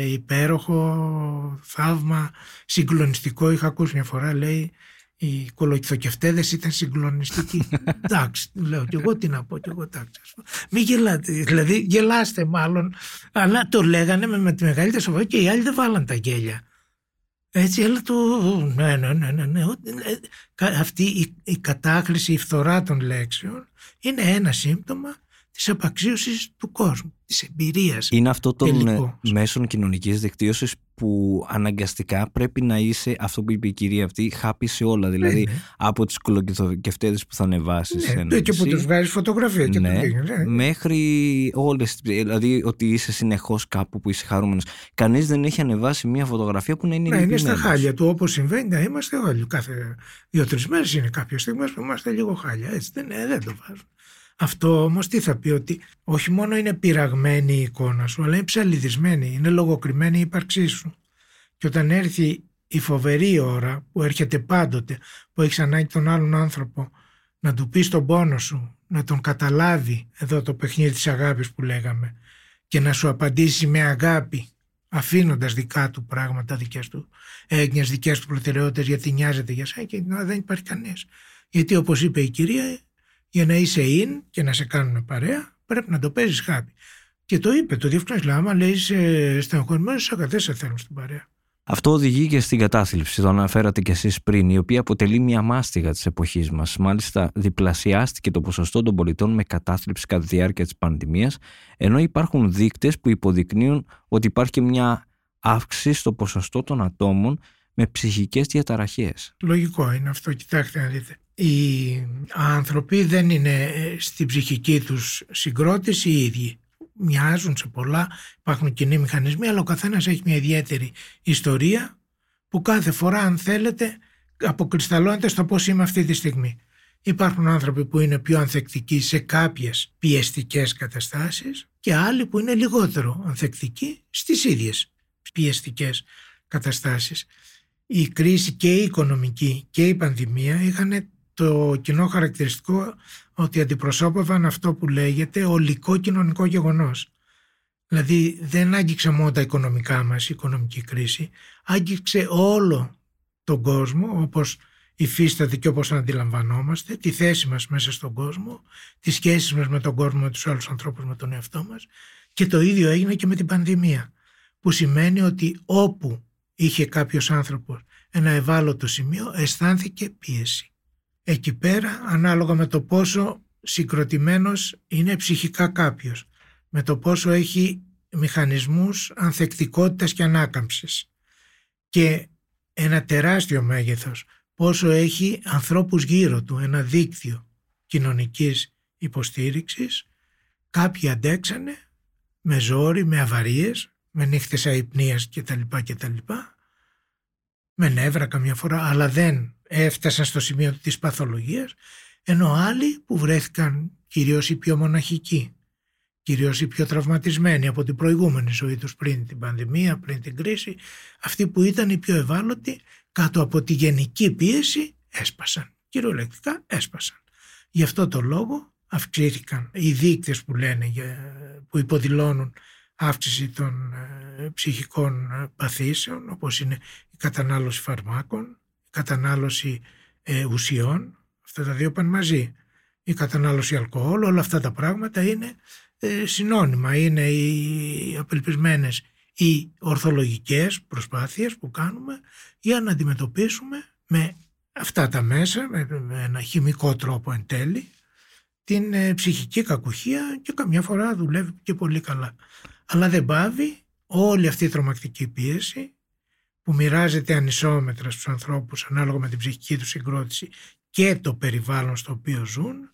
υπέροχο, θαύμα, συγκλονιστικό. Είχα ακούσει μια φορά λέει οι κολοκυθοκευτέδε ήταν συγκλονιστικοί. εντάξει, λέω και εγώ τι να πω, και εγώ εντάξει. Μην γελάτε, δηλαδή γελάστε μάλλον, αλλά το λέγανε με, με τη μεγαλύτερη σοβαρότητα και οι άλλοι δεν βάλαν τα γέλια. Έτσι, αλλά το. Ναι, ναι, ναι, ναι. ναι. Αυτή η, η κατάχρηση, η φθορά των λέξεων είναι ένα σύμπτωμα της απαξίωσης του κόσμου, της εμπειρίας. Είναι αυτό των ε, μέσων κοινωνικής δικτύωσης που αναγκαστικά πρέπει να είσαι, αυτό που είπε η κυρία αυτή, χάπη σε όλα. Δηλαδή ναι, ναι. από τις κολοκυθοκευτέδες που θα ανεβάσεις ναι, ναι, και που τους βγάζεις φωτογραφία και ναι, ναι, μέχρι όλες, δηλαδή ότι είσαι συνεχώς κάπου που είσαι χαρούμενος. Κανείς δεν έχει ανεβάσει μια φωτογραφία που να είναι Ναι, είναι στα χάλια του όπως συμβαίνει να είμαστε όλοι. Κάθε δύο-τρεις μέρες είναι κάποιες στιγμές που είμαστε λίγο χάλια. Έτσι δεν, δεν το βάζουν. Αυτό όμως τι θα πει ότι όχι μόνο είναι πειραγμένη η εικόνα σου αλλά είναι ψαλιδισμένη, είναι λογοκριμένη η ύπαρξή σου. Και όταν έρθει η φοβερή ώρα που έρχεται πάντοτε που έχεις ανάγκη τον άλλον άνθρωπο να του πεις τον πόνο σου, να τον καταλάβει εδώ το παιχνίδι της αγάπης που λέγαμε και να σου απαντήσει με αγάπη αφήνοντας δικά του πράγματα, δικές του έγνοιες, δικές του προτεραιότητες γιατί νοιάζεται για σένα και δεν υπάρχει κανείς. Γιατί όπως είπε η κυρία για να είσαι in και να σε κάνουν παρέα, πρέπει να το παίζεις χάπι. Και το είπε, το διευκρινίζει. Άμα λέει είσαι στενοχωρημένος, σε σε θέλουν στην παρέα. Αυτό οδηγεί και στην κατάθλιψη, το αναφέρατε κι εσείς πριν, η οποία αποτελεί μια μάστιγα της εποχής μας. Μάλιστα, διπλασιάστηκε το ποσοστό των πολιτών με κατάθλιψη κατά τη διάρκεια της πανδημίας, ενώ υπάρχουν δείκτες που υποδεικνύουν ότι υπάρχει μια αύξηση στο ποσοστό των ατόμων με ψυχικές διαταραχές. Λογικό είναι αυτό, κοιτάξτε να δείτε οι άνθρωποι δεν είναι ε, στην ψυχική τους συγκρότηση οι ίδιοι. Μοιάζουν σε πολλά, υπάρχουν κοινοί μηχανισμοί, αλλά ο καθένας έχει μια ιδιαίτερη ιστορία που κάθε φορά αν θέλετε αποκρισταλώνεται στο πώς είμαι αυτή τη στιγμή. Υπάρχουν άνθρωποι που είναι πιο ανθεκτικοί σε κάποιες πιεστικές καταστάσεις και άλλοι που είναι λιγότερο ανθεκτικοί στις ίδιες πιεστικές καταστάσεις. Η κρίση και η οικονομική και η πανδημία είχαν το κοινό χαρακτηριστικό ότι αντιπροσώπευαν αυτό που λέγεται ολικό κοινωνικό γεγονός. Δηλαδή δεν άγγιξε μόνο τα οικονομικά μας η οικονομική κρίση, άγγιξε όλο τον κόσμο όπως υφίσταται και όπως αντιλαμβανόμαστε, τη θέση μας μέσα στον κόσμο, τις σχέσεις μας με τον κόσμο, με τους άλλους ανθρώπους, με τον εαυτό μας και το ίδιο έγινε και με την πανδημία που σημαίνει ότι όπου είχε κάποιος άνθρωπος ένα ευάλωτο σημείο αισθάνθηκε πίεση. Εκεί πέρα ανάλογα με το πόσο συγκροτημένος είναι ψυχικά κάποιος, με το πόσο έχει μηχανισμούς ανθεκτικότητας και ανάκαμψης και ένα τεράστιο μέγεθος πόσο έχει ανθρώπους γύρω του, ένα δίκτυο κοινωνικής υποστήριξης. Κάποιοι αντέξανε με ζόρι, με αβαρίες, με νύχτες αϊπνίας κτλ. κτλ. Με νεύρα καμιά φορά, αλλά δεν έφτασαν στο σημείο της παθολογίας, ενώ άλλοι που βρέθηκαν κυρίως οι πιο μοναχικοί, κυρίως οι πιο τραυματισμένοι από την προηγούμενη ζωή τους πριν την πανδημία, πριν την κρίση, αυτοί που ήταν οι πιο ευάλωτοι κάτω από τη γενική πίεση έσπασαν. Κυριολεκτικά έσπασαν. Γι' αυτό το λόγο αυξήθηκαν οι δείκτες που λένε, που υποδηλώνουν αύξηση των ε, ψυχικών ε, παθήσεων όπως είναι η κατανάλωση φαρμάκων, η κατανάλωση ε, ουσιών, αυτά τα δύο πάνε μαζί. Η κατανάλωση αλκοόλ, όλα αυτά τα πράγματα είναι συνώνυμα, είναι οι απελπισμένες οι ορθολογικές προσπάθειες που κάνουμε για να αντιμετωπίσουμε με αυτά τα μέσα, με ένα χημικό τρόπο εν τέλει, την ε, ψυχική κακουχία και καμιά φορά δουλεύει και πολύ καλά. Αλλά δεν πάβει όλη αυτή η τρομακτική πίεση που μοιράζεται ανισόμετρα στους ανθρώπους ανάλογα με την ψυχική τους συγκρότηση και το περιβάλλον στο οποίο ζουν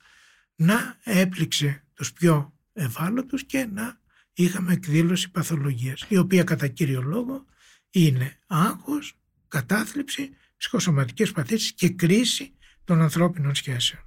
να έπληξε τους πιο ευάλωτους και να είχαμε εκδήλωση παθολογίας, η οποία κατά κύριο λόγο είναι άγχος, κατάθλιψη, ψυχοσωματικές παθήσεις και κρίση των ανθρώπινων σχέσεων.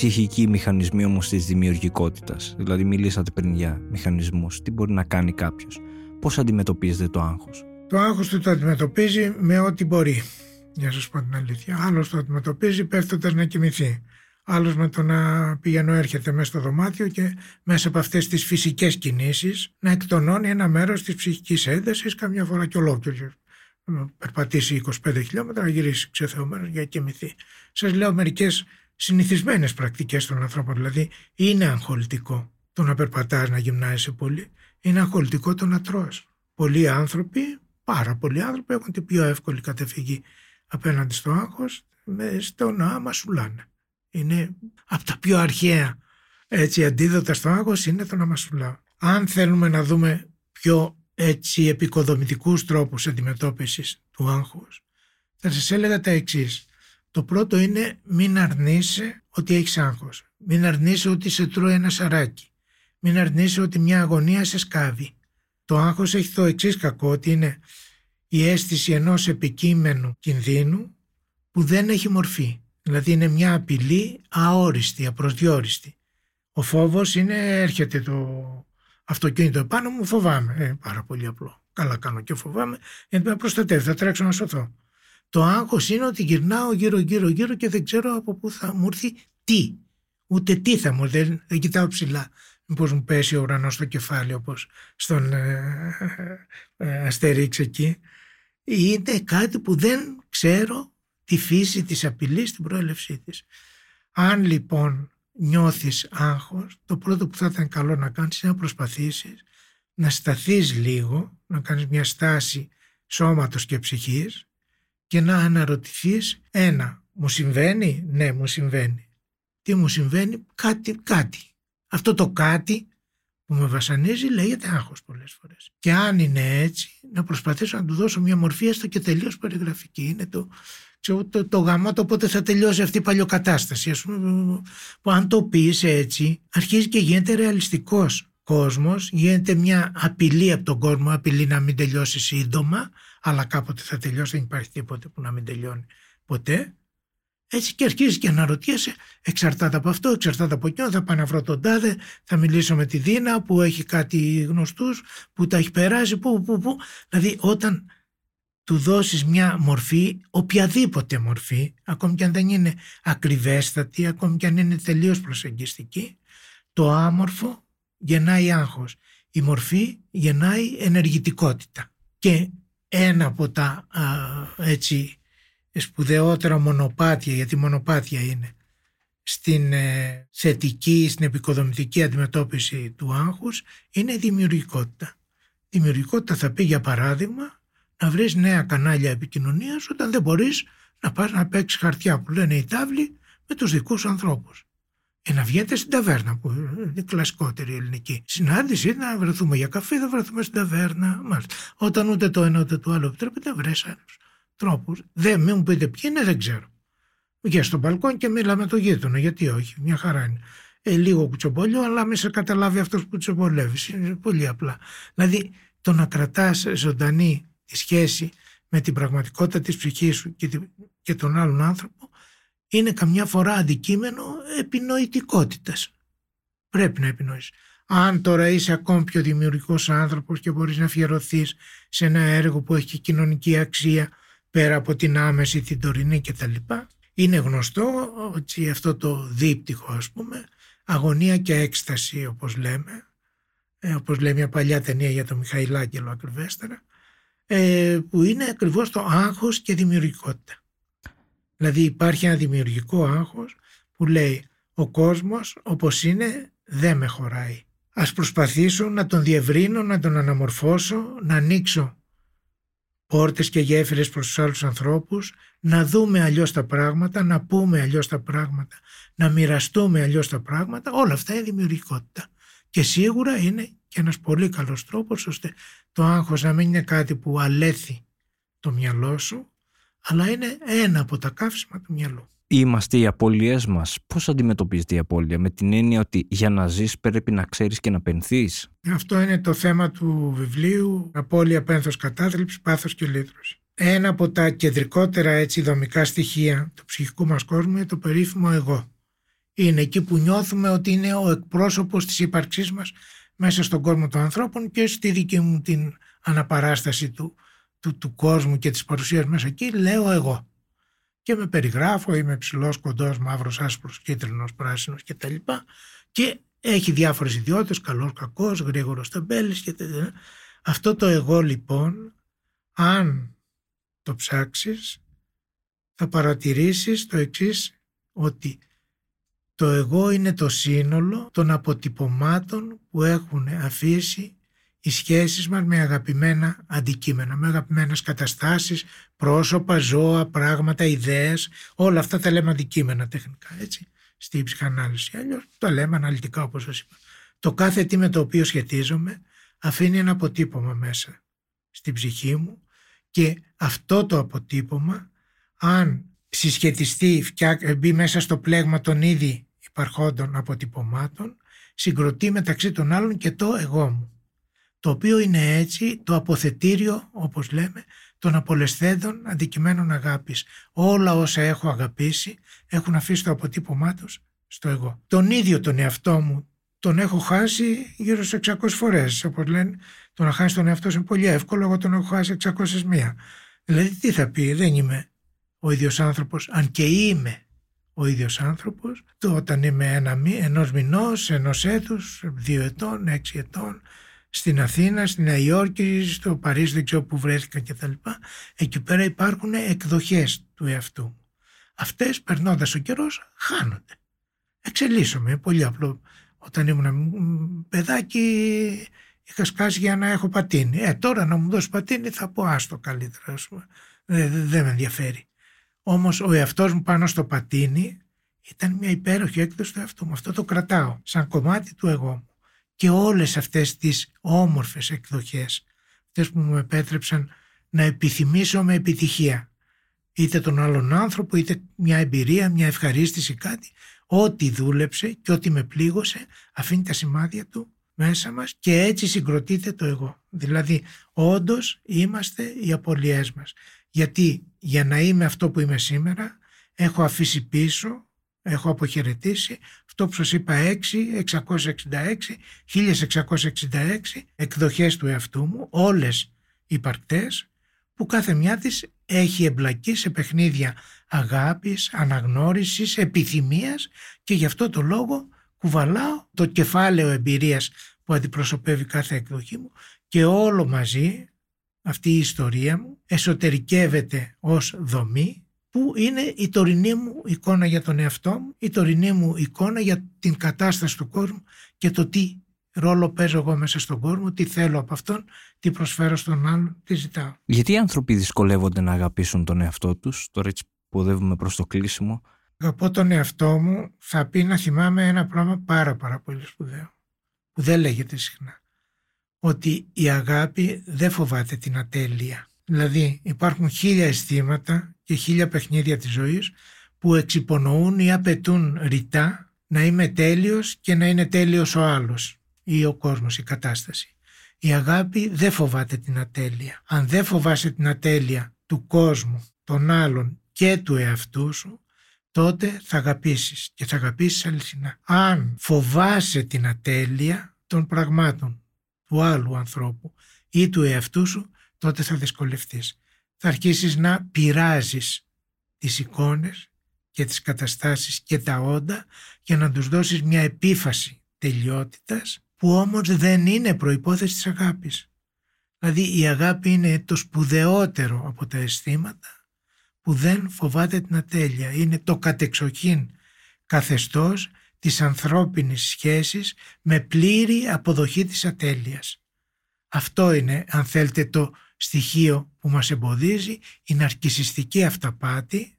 Ψυχικοί μηχανισμοί όμως της δημιουργικότητας. Δηλαδή μιλήσατε πριν για μηχανισμούς. Τι μπορεί να κάνει κάποιος. Πώς αντιμετωπίζετε το άγχος. Το άγχος του το αντιμετωπίζει με ό,τι μπορεί. Για να σας πω την αλήθεια. Άλλος το αντιμετωπίζει πέφτοντας να κοιμηθεί. Άλλος με το να πηγαίνω έρχεται μέσα στο δωμάτιο και μέσα από αυτές τις φυσικές κινήσεις να εκτονώνει ένα μέρος της ψυχικής έντασης καμιά φορά και ολόκληρο. Περπατήσει 25 χιλιόμετρα, να γυρίσει ξεθεωμένος για να κοιμηθεί. Σας λέω μερικές συνηθισμένες πρακτικές των ανθρώπων. Δηλαδή είναι αγχολητικό το να περπατάς, να γυμνάζεσαι πολύ. Είναι αγχολητικό το να τρως. Πολλοί άνθρωποι, πάρα πολλοί άνθρωποι έχουν την πιο εύκολη κατεφυγή απέναντι στο άγχος στο να μασουλάνε. Είναι από τα πιο αρχαία έτσι, αντίδοτα στο άγχος είναι το να μασουλάω. Αν θέλουμε να δούμε πιο έτσι επικοδομητικούς τρόπους αντιμετώπισης του άγχους θα σας έλεγα τα εξής. Το πρώτο είναι μην αρνείσαι ότι έχεις άγχος. Μην αρνείσαι ότι σε τρώει ένα σαράκι. Μην αρνείσαι ότι μια αγωνία σε σκάβει. Το άγχος έχει το εξής κακό ότι είναι η αίσθηση ενός επικείμενου κινδύνου που δεν έχει μορφή. Δηλαδή είναι μια απειλή αόριστη, απροσδιόριστη. Ο φόβος είναι έρχεται το αυτοκίνητο επάνω μου φοβάμαι. Ε, πάρα πολύ απλό. Καλά κάνω και φοβάμαι γιατί με προστατεύει, θα τρέξω να σωθώ. Το άγχος είναι ότι γυρνάω γύρω γύρω γύρω και δεν ξέρω από πού θα μου έρθει τι. Ούτε τι θα μου έρθει, δεν, δεν κοιτάω ψηλά. Μήπως μου πέσει ο ουρανός στο κεφάλι όπως στον ε, ε, Αστερίξ εκεί. Είναι κάτι που δεν ξέρω τη φύση της απειλής, την προέλευσή της. Αν λοιπόν νιώθεις άγχος, το πρώτο που θα ήταν καλό να κάνεις είναι να προσπαθήσεις να σταθείς λίγο, να κάνεις μια στάση σώματος και ψυχής και να αναρωτηθείς ένα, μου συμβαίνει, ναι μου συμβαίνει. Τι μου συμβαίνει, κάτι, κάτι. Αυτό το κάτι που με βασανίζει λέγεται άγχος πολλές φορές. Και αν είναι έτσι, να προσπαθήσω να του δώσω μια μορφή έστω και τελείως περιγραφική. Είναι το, ξέρω, το, το γάμα το πότε θα τελειώσει αυτή η παλιοκατάσταση. Ας πούμε, που αν το πεις έτσι, αρχίζει και γίνεται ρεαλιστικός κόσμος, γίνεται μια απειλή από τον κόσμο, απειλή να μην τελειώσει σύντομα, αλλά κάποτε θα τελειώσει, δεν υπάρχει τίποτε που να μην τελειώνει ποτέ. Έτσι και αρχίζει και αναρωτιέσαι, εξαρτάται από αυτό, εξαρτάται από εκείνο, θα πάω να βρω τον τάδε, θα μιλήσω με τη Δίνα που έχει κάτι γνωστούς, που τα έχει περάσει, που, που, που. Δηλαδή όταν του δώσεις μια μορφή, οποιαδήποτε μορφή, ακόμη και αν δεν είναι ακριβέστατη, ακόμη και αν είναι τελείως προσεγγιστική, το άμορφο γεννάει άγχος. Η μορφή γεννάει ενεργητικότητα. Και ένα από τα α, έτσι σπουδαιότερα μονοπάτια, γιατί μονοπάτια είναι, στην ε, θετική, στην επικοδομητική αντιμετώπιση του άγχους είναι η δημιουργικότητα. Η δημιουργικότητα θα πει για παράδειγμα να βρεις νέα κανάλια επικοινωνίας όταν δεν μπορείς να πας να παίξεις χαρτιά που λένε οι τάβλοι με τους δικούς ανθρώπους. Και να βγαίνετε στην ταβέρνα που είναι η κλασικότερη ελληνική συνάντηση να βρεθούμε για καφέ, θα βρεθούμε στην ταβέρνα. Μάλιστα. Όταν ούτε το ένα ούτε το άλλο επιτρέπεται, βρες άλλους τρόπους. Δεν μην μου πείτε ποιοι είναι, δεν ξέρω. Βγαίνει στο μπαλκόν και μίλα με το γείτονα. Γιατί όχι, μια χαρά είναι. Ε, λίγο κουτσομπολιό, αλλά μην σε καταλάβει αυτός που κουτσομπολεύει. Είναι πολύ απλά. Δηλαδή, το να κρατάς ζωντανή τη σχέση με την πραγματικότητα της ψυχής σου και, και τον άλλον άνθρωπο είναι καμιά φορά αντικείμενο επινοητικότητας. Πρέπει να επινοείς. Αν τώρα είσαι ακόμη πιο δημιουργικός άνθρωπος και μπορείς να αφιερωθείς σε ένα έργο που έχει κοινωνική αξία πέρα από την άμεση, την τωρινή κτλ. Είναι γνωστό ότι αυτό το δίπτυχο ας πούμε, αγωνία και έκσταση όπως λέμε, ε, όπως λέει μια παλιά ταινία για τον Μιχαηλάκελο ακριβέστερα, ε, που είναι ακριβώς το άγχος και δημιουργικότητα. Δηλαδή υπάρχει ένα δημιουργικό άγχος που λέει ο κόσμος όπως είναι δεν με χωράει. Ας προσπαθήσω να τον διευρύνω, να τον αναμορφώσω, να ανοίξω πόρτες και γέφυρες προς τους άλλους ανθρώπους, να δούμε αλλιώς τα πράγματα, να πούμε αλλιώς τα πράγματα, να μοιραστούμε αλλιώς τα πράγματα, όλα αυτά είναι δημιουργικότητα. Και σίγουρα είναι και ένας πολύ καλός τρόπος ώστε το άγχος να μην είναι κάτι που αλέθει το μυαλό σου, αλλά είναι ένα από τα καύσιμα του μυαλού. Είμαστε οι απώλειές μας. Πώς αντιμετωπίζεται η απώλεια, με την έννοια ότι για να ζεις πρέπει να ξέρεις και να πενθείς; Αυτό είναι το θέμα του βιβλίου. Απώλεια, πένθος, κατάθλιψη, πάθος και λύτρωση. Ένα από τα κεντρικότερα έτσι δομικά στοιχεία του ψυχικού μας κόσμου είναι το περίφημο εγώ. Είναι εκεί που νιώθουμε ότι είναι ο εκπρόσωπος της ύπαρξής μας μέσα στον κόσμο των ανθρώπων και στη δική μου την αναπαράσταση του, του, του κόσμου και της παρουσίας μέσα εκεί λέω εγώ. Και με περιγράφω, είμαι ψηλός, κοντός, μαύρος, άσπρος, κίτρινος, πράσινος κτλ. Και έχει διάφορες ιδιότητες, καλός, κακός, γρήγορος, τεμπέλης και τέτοια. Αυτό το εγώ λοιπόν, αν το ψάξεις, θα παρατηρήσεις το εξής, ότι το εγώ είναι το σύνολο των αποτυπωμάτων που έχουν αφήσει οι σχέσεις μας με αγαπημένα αντικείμενα, με αγαπημένες καταστάσεις, πρόσωπα, ζώα, πράγματα, ιδέες, όλα αυτά τα λέμε αντικείμενα τεχνικά, έτσι, στη ψυχανάλυση. Αλλιώς τα λέμε αναλυτικά όπως σας είπα. Το κάθε τι με το οποίο σχετίζομαι αφήνει ένα αποτύπωμα μέσα στην ψυχή μου και αυτό το αποτύπωμα αν συσχετιστεί, μπει μέσα στο πλέγμα των ήδη υπαρχόντων αποτυπωμάτων, συγκροτεί μεταξύ των άλλων και το εγώ μου. Το οποίο είναι έτσι το αποθετήριο, όπως λέμε, των απολεσθέντων αντικειμένων αγάπης. Όλα όσα έχω αγαπήσει έχουν αφήσει το αποτύπωμά τους στο εγώ. Τον ίδιο τον εαυτό μου τον έχω χάσει γύρω σε 600 φορές. Όπως λένε, το να χάσει τον εαυτό σου είναι πολύ εύκολο, εγώ τον έχω χάσει 601. Δηλαδή τι θα πει, δεν είμαι ο ίδιος άνθρωπος, αν και είμαι ο ίδιος άνθρωπος, το όταν είμαι ένα, ενός μηνός, ενός έτους, δύο ετών, έξι ετών, στην Αθήνα, στη Νέα Υόρκη, στο Παρίσι, δεν ξέρω που βρέθηκα κτλ. Εκεί πέρα υπάρχουν εκδοχές του εαυτού. Αυτές περνώντας ο καιρός χάνονται. Εξελίσσομαι, πολύ απλό. Όταν ήμουν παιδάκι είχα σκάσει για να έχω πατίνι. Ε, τώρα να μου δώσεις πατίνι θα πω άστο καλύτερα. Δεν, δεν με ενδιαφέρει. Όμως ο εαυτός μου πάνω στο πατίνι ήταν μια υπέροχη έκδοση του εαυτού μου. Αυτό το κρατάω σαν κομμάτι του εγώ μου. Και όλες αυτές τις όμορφες εκδοχές, αυτές που μου επέτρεψαν να επιθυμήσω με επιτυχία. Είτε τον άλλον άνθρωπο, είτε μια εμπειρία, μια ευχαρίστηση, κάτι. Ό,τι δούλεψε και ό,τι με πλήγωσε αφήνει τα σημάδια του μέσα μας και έτσι συγκροτείται το εγώ. Δηλαδή όντως είμαστε οι απολιές μας. Γιατί για να είμαι αυτό που είμαι σήμερα έχω αφήσει πίσω, έχω αποχαιρετήσει. Αυτό που σας είπα 6, 666, 1666 εκδοχές του εαυτού μου, όλες υπαρκτές, που κάθε μια της έχει εμπλακεί σε παιχνίδια αγάπης, αναγνώρισης, επιθυμίας και γι' αυτό το λόγο κουβαλάω το κεφάλαιο εμπειρίας που αντιπροσωπεύει κάθε εκδοχή μου και όλο μαζί αυτή η ιστορία μου εσωτερικεύεται ως δομή που είναι η τωρινή μου εικόνα για τον εαυτό μου, η τωρινή μου εικόνα για την κατάσταση του κόσμου και το τι ρόλο παίζω εγώ μέσα στον κόσμο, τι θέλω από αυτόν, τι προσφέρω στον άλλον, τι ζητάω. Γιατί οι άνθρωποι δυσκολεύονται να αγαπήσουν τον εαυτό τους, τώρα έτσι ποδεύουμε προς το κλείσιμο. Αγαπώ τον εαυτό μου, θα πει να θυμάμαι ένα πράγμα πάρα πάρα πολύ σπουδαίο, που δεν λέγεται συχνά. Ότι η αγάπη δεν φοβάται την ατέλεια. Δηλαδή υπάρχουν χίλια αισθήματα και χίλια παιχνίδια της ζωής που εξυπονοούν ή απαιτούν ρητά να είμαι τέλειος και να είναι τέλειος ο άλλος ή ο κόσμος, η κατάσταση. Η αγάπη δεν φοβάται την ατέλεια. Αν δεν φοβάσαι την ατέλεια του κόσμου, των άλλων και του εαυτού σου, τότε θα αγαπήσεις και θα αγαπήσεις αληθινά. Αν φοβάσαι την ατέλεια των πραγμάτων του άλλου ανθρώπου ή του εαυτού σου, τότε θα δυσκολευτείς. Θα αρχίσεις να πειράζεις τις εικόνες και τις καταστάσεις και τα όντα για να τους δώσεις μια επίφαση τελειότητας που όμως δεν είναι προϋπόθεση της αγάπης. Δηλαδή η αγάπη είναι το σπουδαιότερο από τα αισθήματα που δεν φοβάται την ατέλεια. Είναι το κατεξοχήν καθεστώς της ανθρώπινης σχέσης με πλήρη αποδοχή της ατέλειας. Αυτό είναι αν θέλετε το στοιχείο που μας εμποδίζει η ναρκισιστική αυταπάτη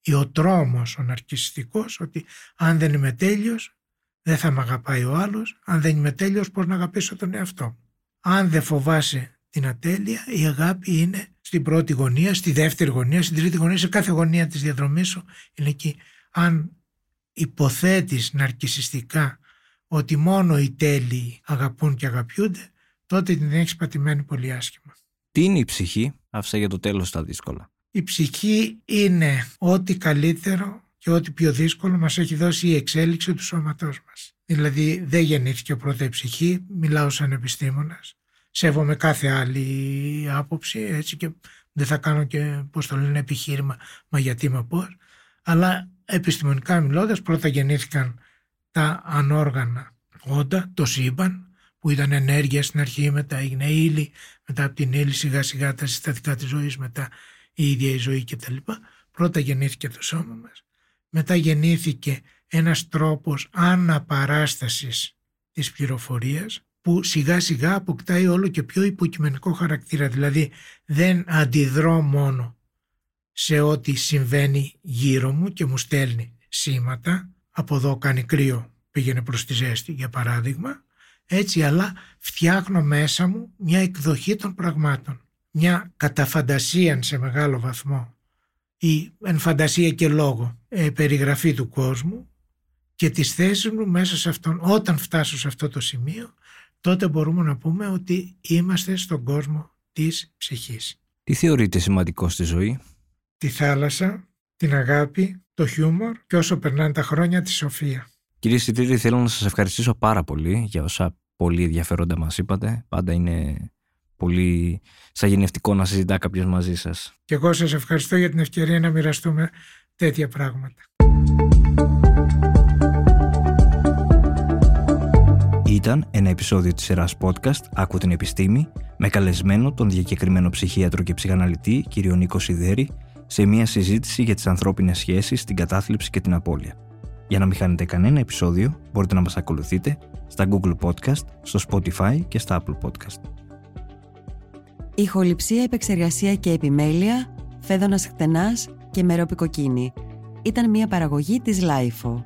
ή ο τρόμος ο ναρκισιστικός ότι αν δεν είμαι τέλειος δεν θα με αγαπάει ο άλλος, αν δεν είμαι τέλειος πώς να αγαπήσω τον εαυτό. Αν δεν φοβάσαι την ατέλεια, η αγάπη είναι στην πρώτη γωνία, στη δεύτερη γωνία, στην τρίτη γωνία, σε κάθε γωνία της διαδρομής σου είναι εκεί. Αν υποθέτεις ναρκισιστικά ότι μόνο οι τέλειοι αγαπούν και αγαπιούνται, τότε την έχεις πατημένη πολύ άσχημα. Τι είναι η ψυχή, άφησα για το τέλος τα δύσκολα. Η ψυχή είναι ό,τι καλύτερο και ό,τι πιο δύσκολο μας έχει δώσει η εξέλιξη του σώματός μας. Δηλαδή δεν γεννήθηκε πρώτα η ψυχή, μιλάω σαν επιστήμονας, σέβομαι κάθε άλλη άποψη έτσι και δεν θα κάνω και πώς το λένε επιχείρημα μα γιατί μα πώς, αλλά επιστημονικά μιλώντας πρώτα γεννήθηκαν τα ανόργανα όντα, το σύμπαν που ήταν ενέργεια στην αρχή, μετά έγινε ύλη, μετά από την ύλη σιγά σιγά τα συστατικά της ζωής, μετά η ίδια η ζωή κτλ. Πρώτα γεννήθηκε το σώμα μας μετά γεννήθηκε ένας τρόπος αναπαράστασης της πληροφορίας που σιγά σιγά αποκτάει όλο και πιο υποκειμενικό χαρακτήρα. Δηλαδή δεν αντιδρώ μόνο σε ό,τι συμβαίνει γύρω μου και μου στέλνει σήματα. Από εδώ κάνει κρύο, πήγαινε προς τη ζέστη για παράδειγμα. Έτσι αλλά φτιάχνω μέσα μου μια εκδοχή των πραγμάτων. Μια καταφαντασία σε μεγάλο βαθμό η εν φαντασία και λόγο ε, περιγραφή του κόσμου και τις θέσεις μου μέσα σε αυτόν. Όταν φτάσω σε αυτό το σημείο τότε μπορούμε να πούμε ότι είμαστε στον κόσμο της ψυχής. Τι θεωρείτε σημαντικό στη ζωή; Τη θάλασσα, την αγάπη, το χιούμορ και όσο περνάνε τα χρόνια τη σοφία. Κύριε Σιτήρη, θέλω να σας ευχαριστήσω πάρα πολύ για όσα πολύ ενδιαφέροντα μας είπατε. Πάντα είναι πολύ σαγενευτικό να συζητά κάποιος μαζί σας. Και εγώ σας ευχαριστώ για την ευκαιρία να μοιραστούμε τέτοια πράγματα. Ήταν ένα επεισόδιο της σειράς podcast «Άκου την επιστήμη» με καλεσμένο τον διακεκριμένο ψυχίατρο και ψυχαναλυτή κ. Νίκο Σιδέρη σε μια συζήτηση για τις ανθρώπινες σχέσεις, την κατάθλιψη και την απώλεια. Για να μην χάνετε κανένα επεισόδιο, μπορείτε να μας ακολουθείτε στα Google Podcast, στο Spotify και στα Apple Podcast. Ηχοληψία, επεξεργασία και επιμέλεια, Φαίδωνας Κτενάς και Μερόπη Κοκκίνη. Ήταν μια παραγωγή της LiFO.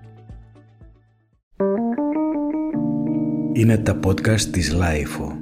Είναι τα podcast της Λάιφο.